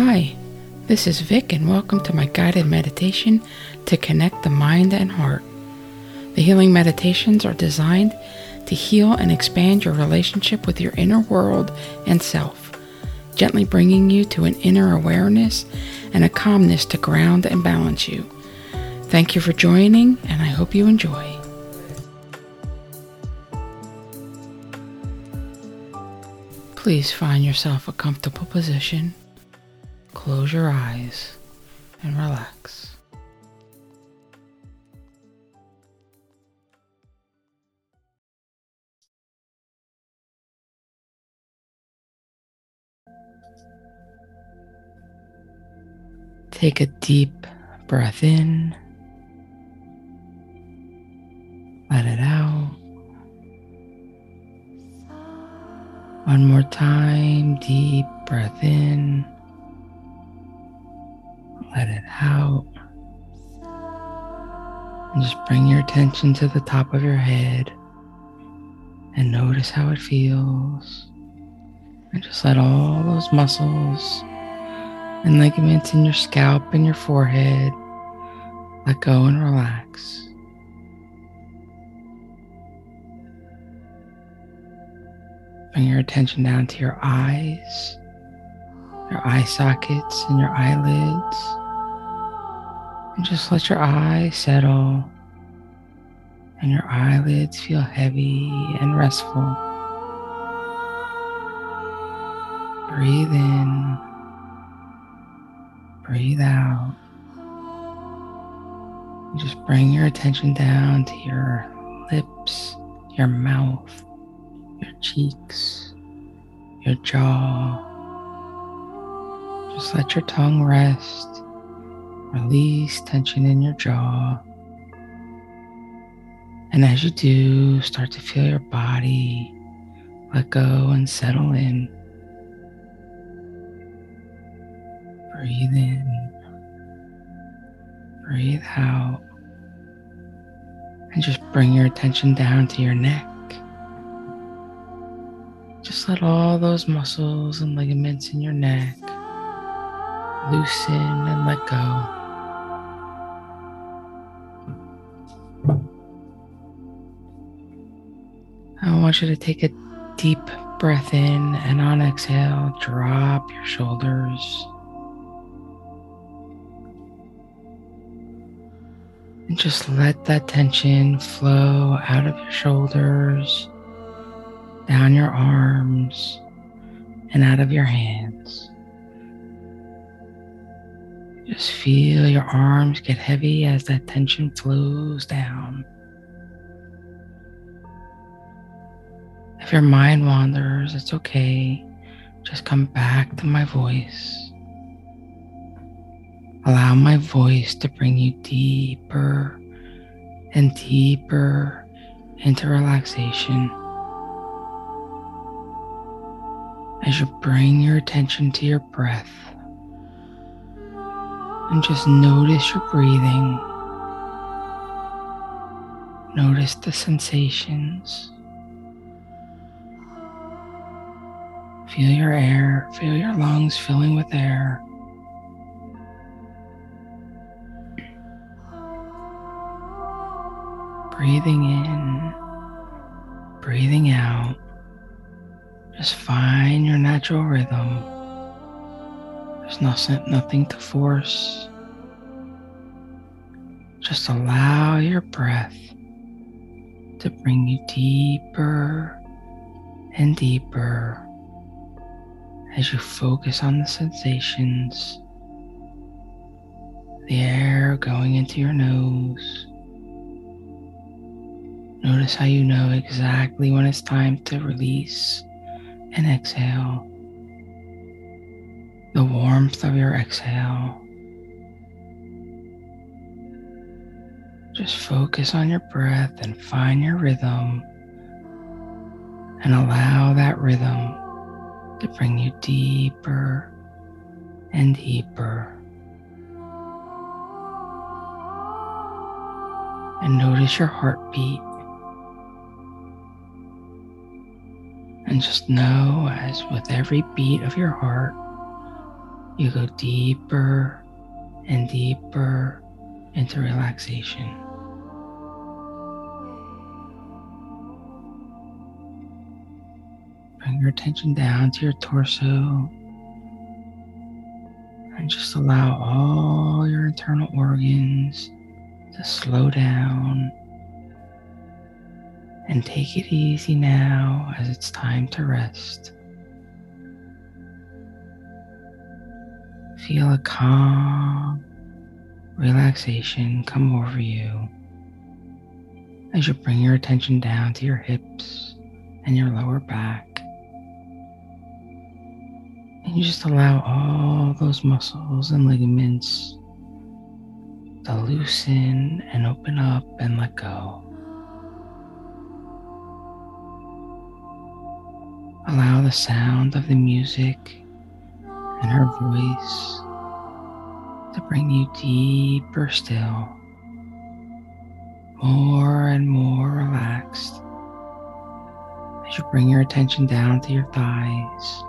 Hi, this is Vic, and welcome to my guided meditation to connect the mind and heart. The healing meditations are designed to heal and expand your relationship with your inner world and self, gently bringing you to an inner awareness and a calmness to ground and balance you. Thank you for joining, and I hope you enjoy. Please find yourself a comfortable position. Close your eyes and relax. Take a deep breath in, let it out. One more time, deep breath in out. And just bring your attention to the top of your head and notice how it feels. And just let all those muscles and ligaments in your scalp and your forehead let go and relax. Bring your attention down to your eyes, your eye sockets, and your eyelids. Just let your eyes settle and your eyelids feel heavy and restful. Breathe in, breathe out. Just bring your attention down to your lips, your mouth, your cheeks, your jaw. Just let your tongue rest Release tension in your jaw. And as you do, start to feel your body let go and settle in. Breathe in, breathe out, and just bring your attention down to your neck. Just let all those muscles and ligaments in your neck loosen and let go. I want you to take a deep breath in and on exhale, drop your shoulders. And just let that tension flow out of your shoulders, down your arms, and out of your hands. Just feel your arms get heavy as that tension flows down. If your mind wanders, it's okay. Just come back to my voice. Allow my voice to bring you deeper and deeper into relaxation. As you bring your attention to your breath and just notice your breathing. Notice the sensations. Feel your air, feel your lungs filling with air. Breathing in, breathing out. Just find your natural rhythm. There's nothing, nothing to force. Just allow your breath to bring you deeper and deeper as you focus on the sensations, the air going into your nose. Notice how you know exactly when it's time to release and exhale. The warmth of your exhale. Just focus on your breath and find your rhythm and allow that rhythm to bring you deeper and deeper. And notice your heartbeat. And just know as with every beat of your heart, you go deeper and deeper into relaxation. Bring your attention down to your torso and just allow all your internal organs to slow down and take it easy now as it's time to rest. Feel a calm relaxation come over you as you bring your attention down to your hips and your lower back. And you just allow all those muscles and ligaments to loosen and open up and let go. Allow the sound of the music and her voice to bring you deeper still, more and more relaxed as you bring your attention down to your thighs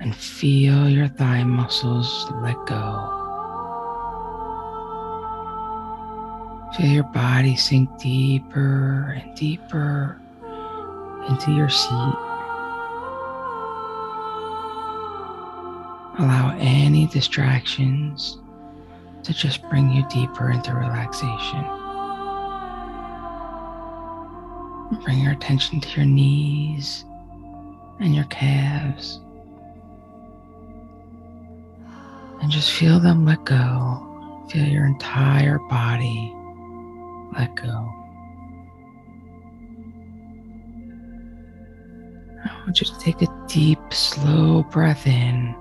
and feel your thigh muscles let go. Feel your body sink deeper and deeper into your seat. Allow any distractions to just bring you deeper into relaxation. Bring your attention to your knees and your calves. And just feel them let go. Feel your entire body let go. I want you to take a deep, slow breath in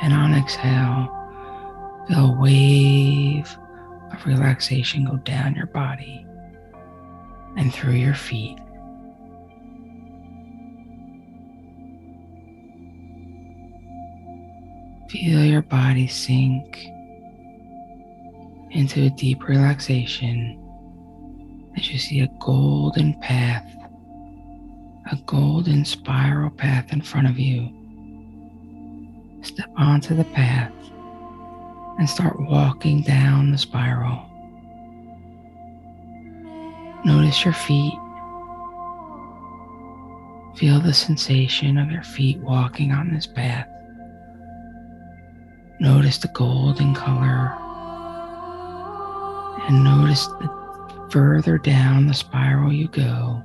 and on exhale, feel a wave of relaxation go down your body and through your feet. Feel your body sink into a deep relaxation as you see a golden path, a golden spiral path in front of you. Step onto the path and start walking down the spiral. Notice your feet. Feel the sensation of your feet walking on this path. Notice the golden color. And notice the further down the spiral you go,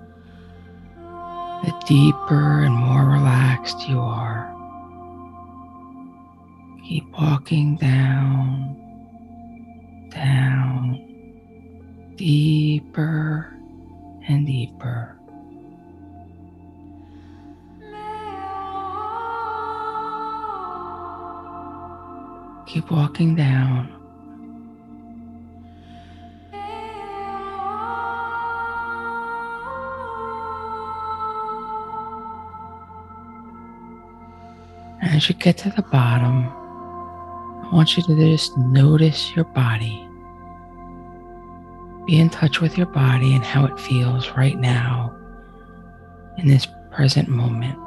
the deeper and more relaxed you are. Keep walking down, down, deeper and deeper. Keep walking down. As you get to the bottom, I want you to just notice your body. Be in touch with your body and how it feels right now in this present moment.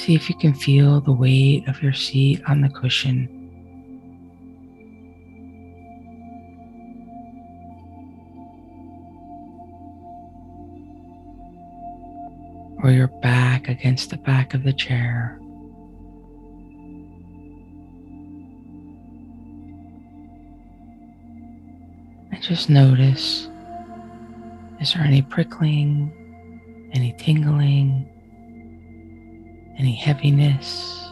See if you can feel the weight of your seat on the cushion. Or your back against the back of the chair. And just notice is there any prickling, any tingling? any heaviness,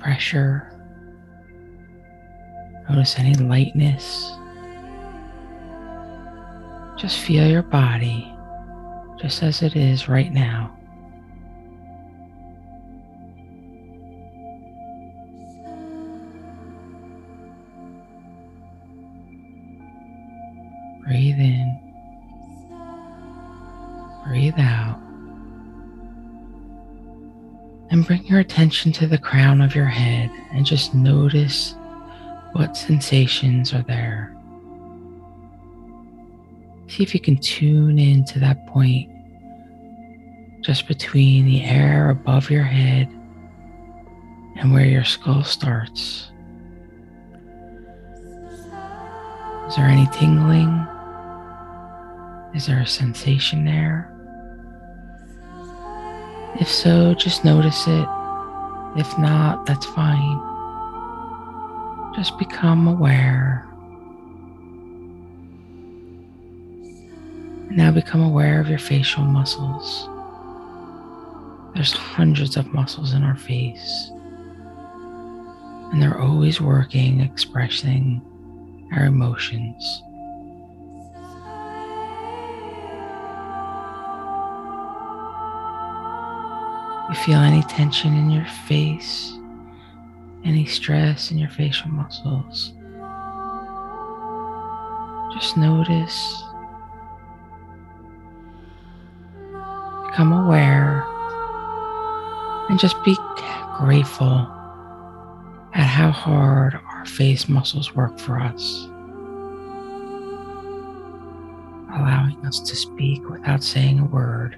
pressure. Notice any lightness. Just feel your body just as it is right now. Breathe in, breathe out. And bring your attention to the crown of your head and just notice what sensations are there. See if you can tune into that point just between the air above your head and where your skull starts. Is there any tingling? Is there a sensation there? If so, just notice it. If not, that's fine. Just become aware. Now become aware of your facial muscles. There's hundreds of muscles in our face, and they're always working, expressing our emotions. You feel any tension in your face, any stress in your facial muscles. Just notice. Become aware and just be grateful at how hard our face muscles work for us, allowing us to speak without saying a word,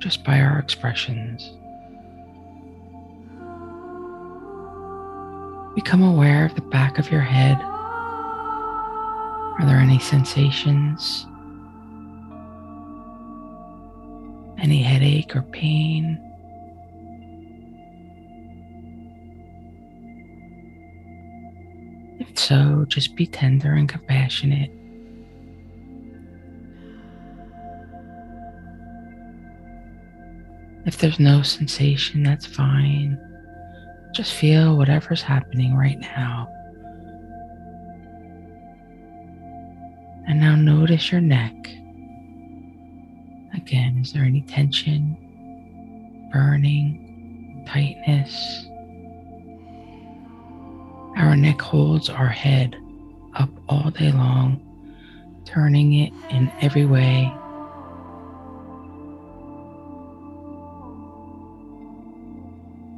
just by our expressions. Become aware of the back of your head. Are there any sensations? Any headache or pain? If so, just be tender and compassionate. If there's no sensation, that's fine. Just feel whatever's happening right now. And now notice your neck. Again, is there any tension, burning, tightness? Our neck holds our head up all day long, turning it in every way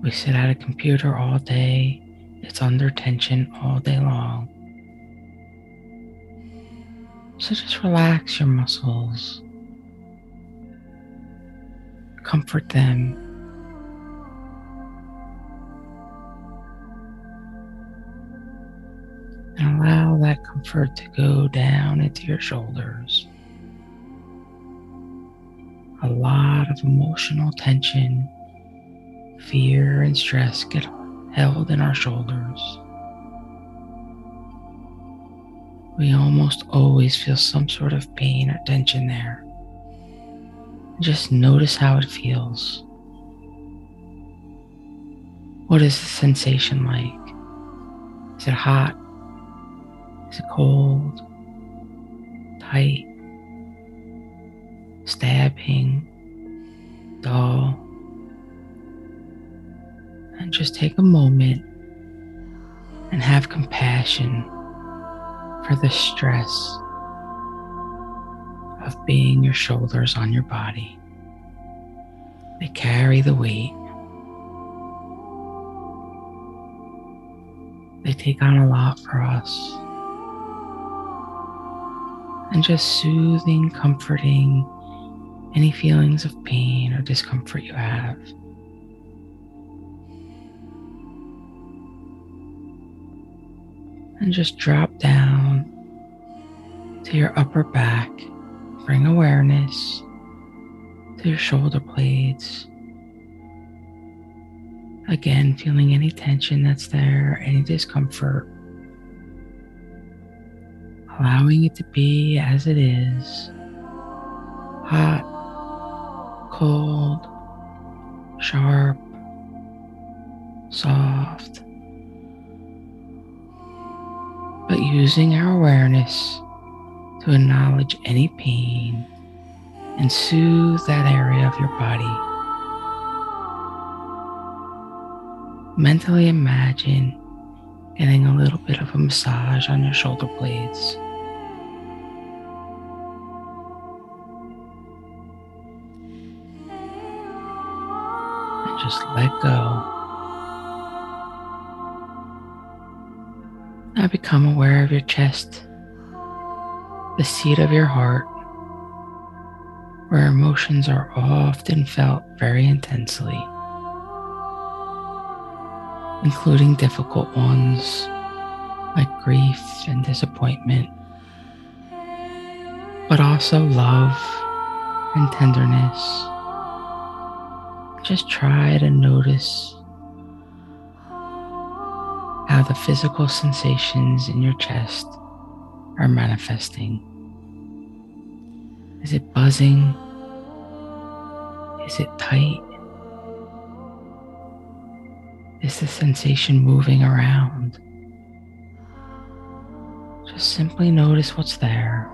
We sit at a computer all day, it's under tension all day long. So just relax your muscles, comfort them. And allow that comfort to go down into your shoulders. A lot of emotional tension fear and stress get held in our shoulders. We almost always feel some sort of pain or tension there. Just notice how it feels. What is the sensation like? Is it hot? Is it cold? Tight? Stabbing? Dull? and just take a moment and have compassion for the stress of being your shoulders on your body. They carry the weight. They take on a lot for us. And just soothing, comforting any feelings of pain or discomfort you have. and just drop down to your upper back. Bring awareness to your shoulder blades. Again, feeling any tension that's there, any discomfort. Allowing it to be as it is hot, cold, sharp, soft but using our awareness to acknowledge any pain and soothe that area of your body. Mentally imagine getting a little bit of a massage on your shoulder blades. And just let go. Now become aware of your chest, the seat of your heart, where emotions are often felt very intensely, including difficult ones like grief and disappointment, but also love and tenderness. Just try to notice how the physical sensations in your chest are manifesting. Is it buzzing? Is it tight? Is the sensation moving around? Just simply notice what's there.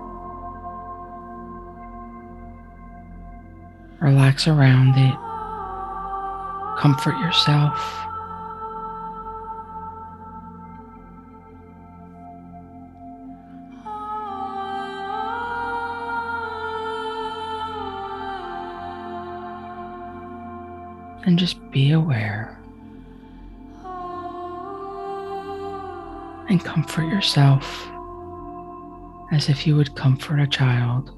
Relax around it. Comfort yourself. And just be aware and comfort yourself as if you would comfort a child.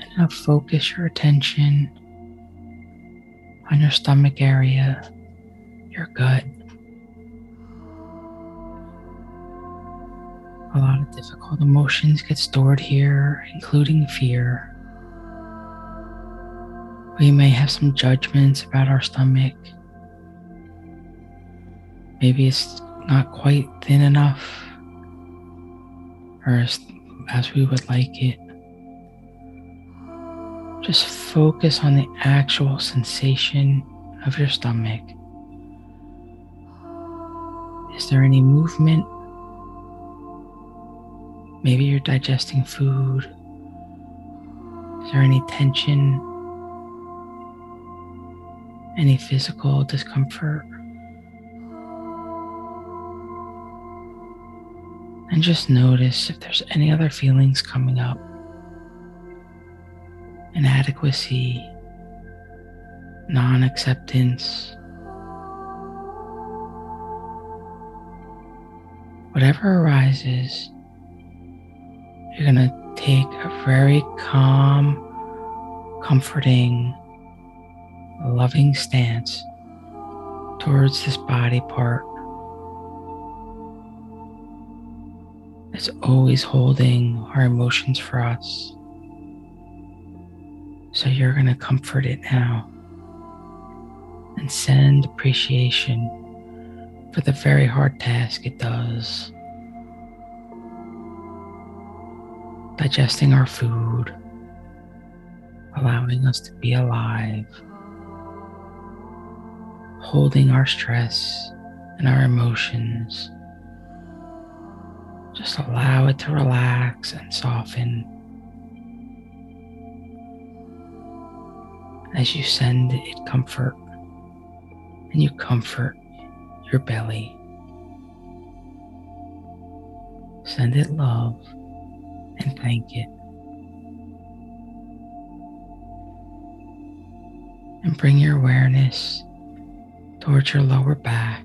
And now focus your attention on your stomach area, your gut. A lot of difficult emotions get stored here, including fear. We may have some judgments about our stomach. Maybe it's not quite thin enough or as, as we would like it. Just focus on the actual sensation of your stomach. Is there any movement Maybe you're digesting food. Is there any tension? Any physical discomfort? And just notice if there's any other feelings coming up inadequacy, non acceptance. Whatever arises, you're going to take a very calm, comforting, loving stance towards this body part that's always holding our emotions for us. So you're going to comfort it now and send appreciation for the very hard task it does. Digesting our food, allowing us to be alive, holding our stress and our emotions. Just allow it to relax and soften as you send it comfort and you comfort your belly. Send it love and thank it. And bring your awareness towards your lower back,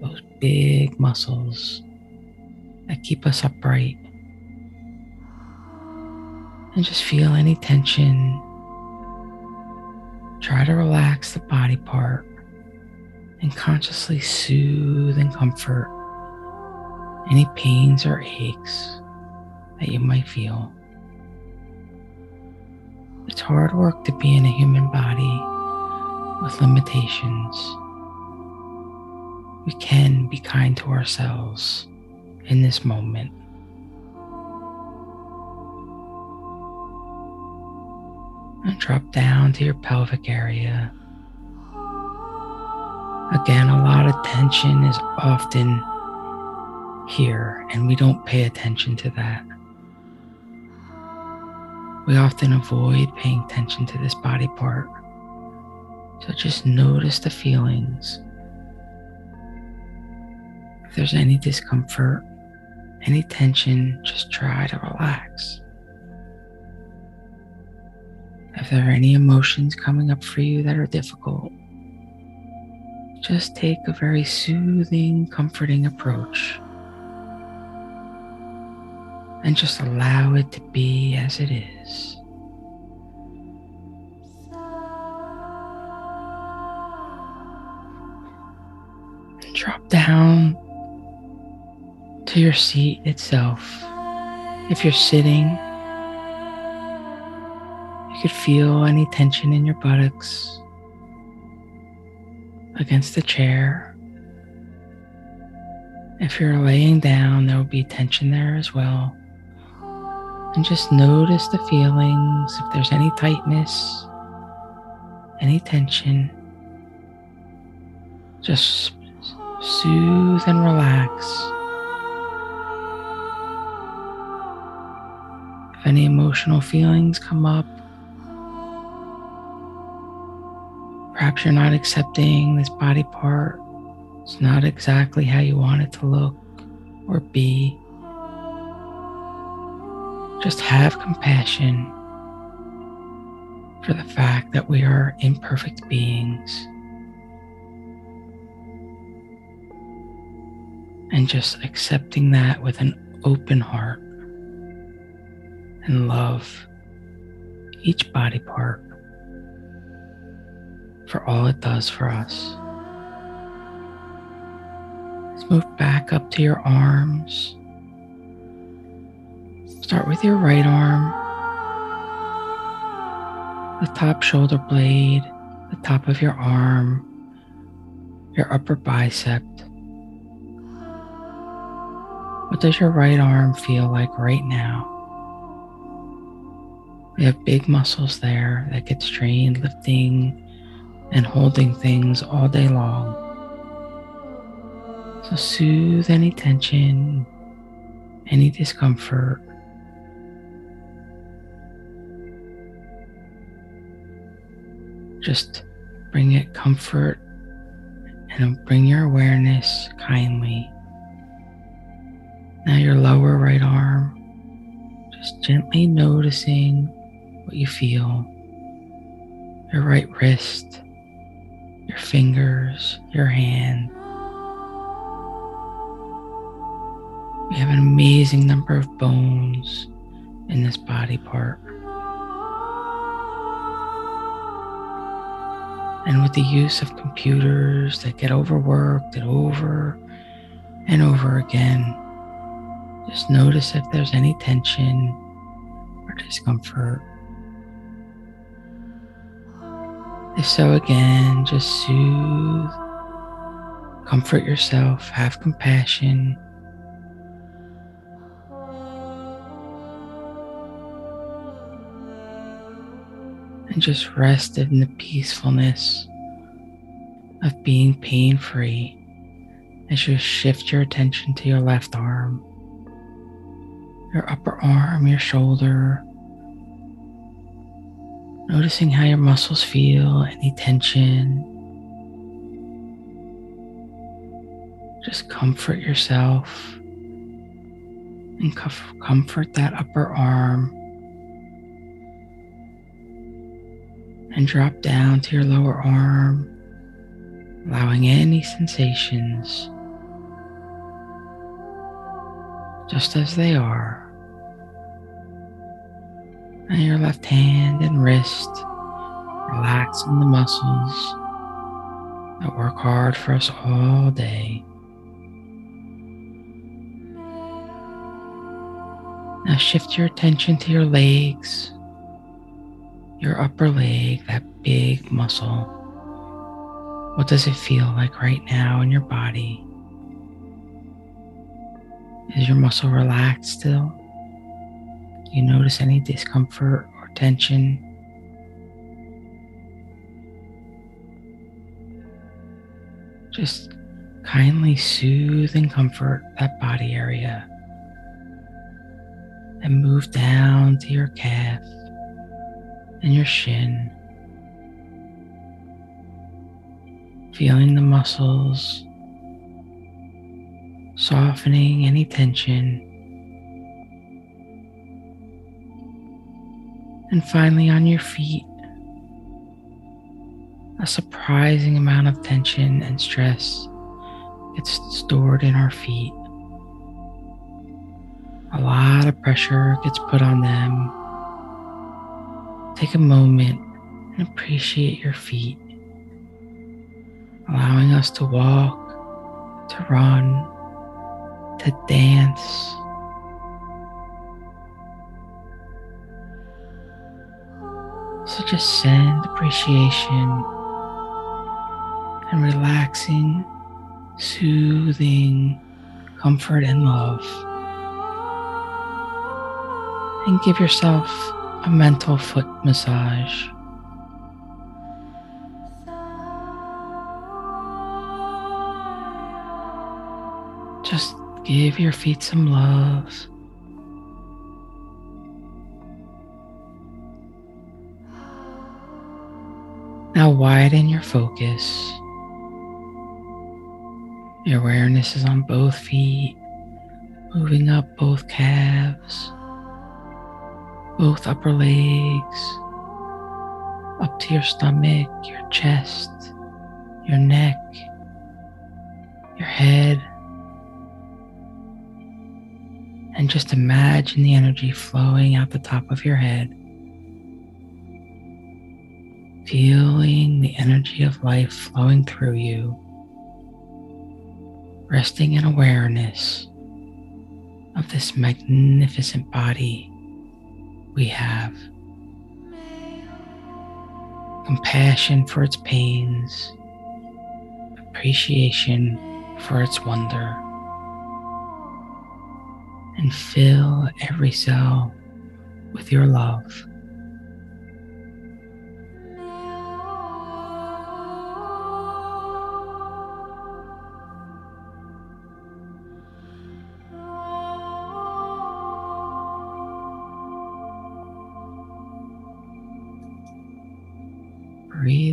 those big muscles that keep us upright. And just feel any tension. Try to relax the body part and consciously soothe and comfort any pains or aches that you might feel. It's hard work to be in a human body with limitations. We can be kind to ourselves in this moment. And drop down to your pelvic area. Again, a lot of tension is often here, and we don't pay attention to that. We often avoid paying attention to this body part. So just notice the feelings. If there's any discomfort, any tension, just try to relax. If there are any emotions coming up for you that are difficult, just take a very soothing, comforting approach and just allow it to be as it is. And drop down to your seat itself. If you're sitting, you could feel any tension in your buttocks against the chair. If you're laying down, there will be tension there as well. And just notice the feelings, if there's any tightness, any tension. Just soothe and relax. If any emotional feelings come up, perhaps you're not accepting this body part, it's not exactly how you want it to look or be. Just have compassion for the fact that we are imperfect beings. And just accepting that with an open heart and love each body part for all it does for us. Let's move back up to your arms. Start with your right arm, the top shoulder blade, the top of your arm, your upper bicep. What does your right arm feel like right now? We have big muscles there that get strained lifting and holding things all day long. So soothe any tension, any discomfort Just bring it comfort and bring your awareness kindly. Now, your lower right arm, just gently noticing what you feel. Your right wrist, your fingers, your hand. We have an amazing number of bones in this body part. And with the use of computers that get overworked and over and over again, just notice if there's any tension or discomfort. If so, again, just soothe, comfort yourself, have compassion. And just rest in the peacefulness of being pain free as you shift your attention to your left arm, your upper arm, your shoulder. Noticing how your muscles feel, any tension. Just comfort yourself and comfort that upper arm and drop down to your lower arm, allowing any sensations just as they are. And your left hand and wrist, relaxing the muscles that work hard for us all day. Now shift your attention to your legs your upper leg, that big muscle. What does it feel like right now in your body? Is your muscle relaxed still? Do you notice any discomfort or tension? Just kindly soothe and comfort that body area and move down to your calf and your shin. Feeling the muscles, softening any tension. And finally, on your feet, a surprising amount of tension and stress gets stored in our feet. A lot of pressure gets put on them, take a moment and appreciate your feet, allowing us to walk, to run, to dance. So just send appreciation and relaxing, soothing comfort and love. And give yourself a mental foot massage. Just give your feet some love. Now widen your focus. Your awareness is on both feet, moving up both calves, both upper legs, up to your stomach, your chest, your neck, your head. And just imagine the energy flowing out the top of your head. Feeling the energy of life flowing through you, resting in awareness of this magnificent body we have. Compassion for its pains, appreciation for its wonder, and fill every cell with your love.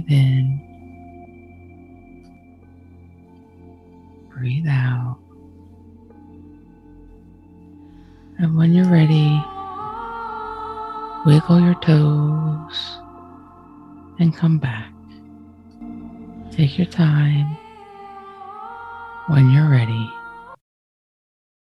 Breathe in. Breathe out. And when you're ready, wiggle your toes and come back. Take your time when you're ready.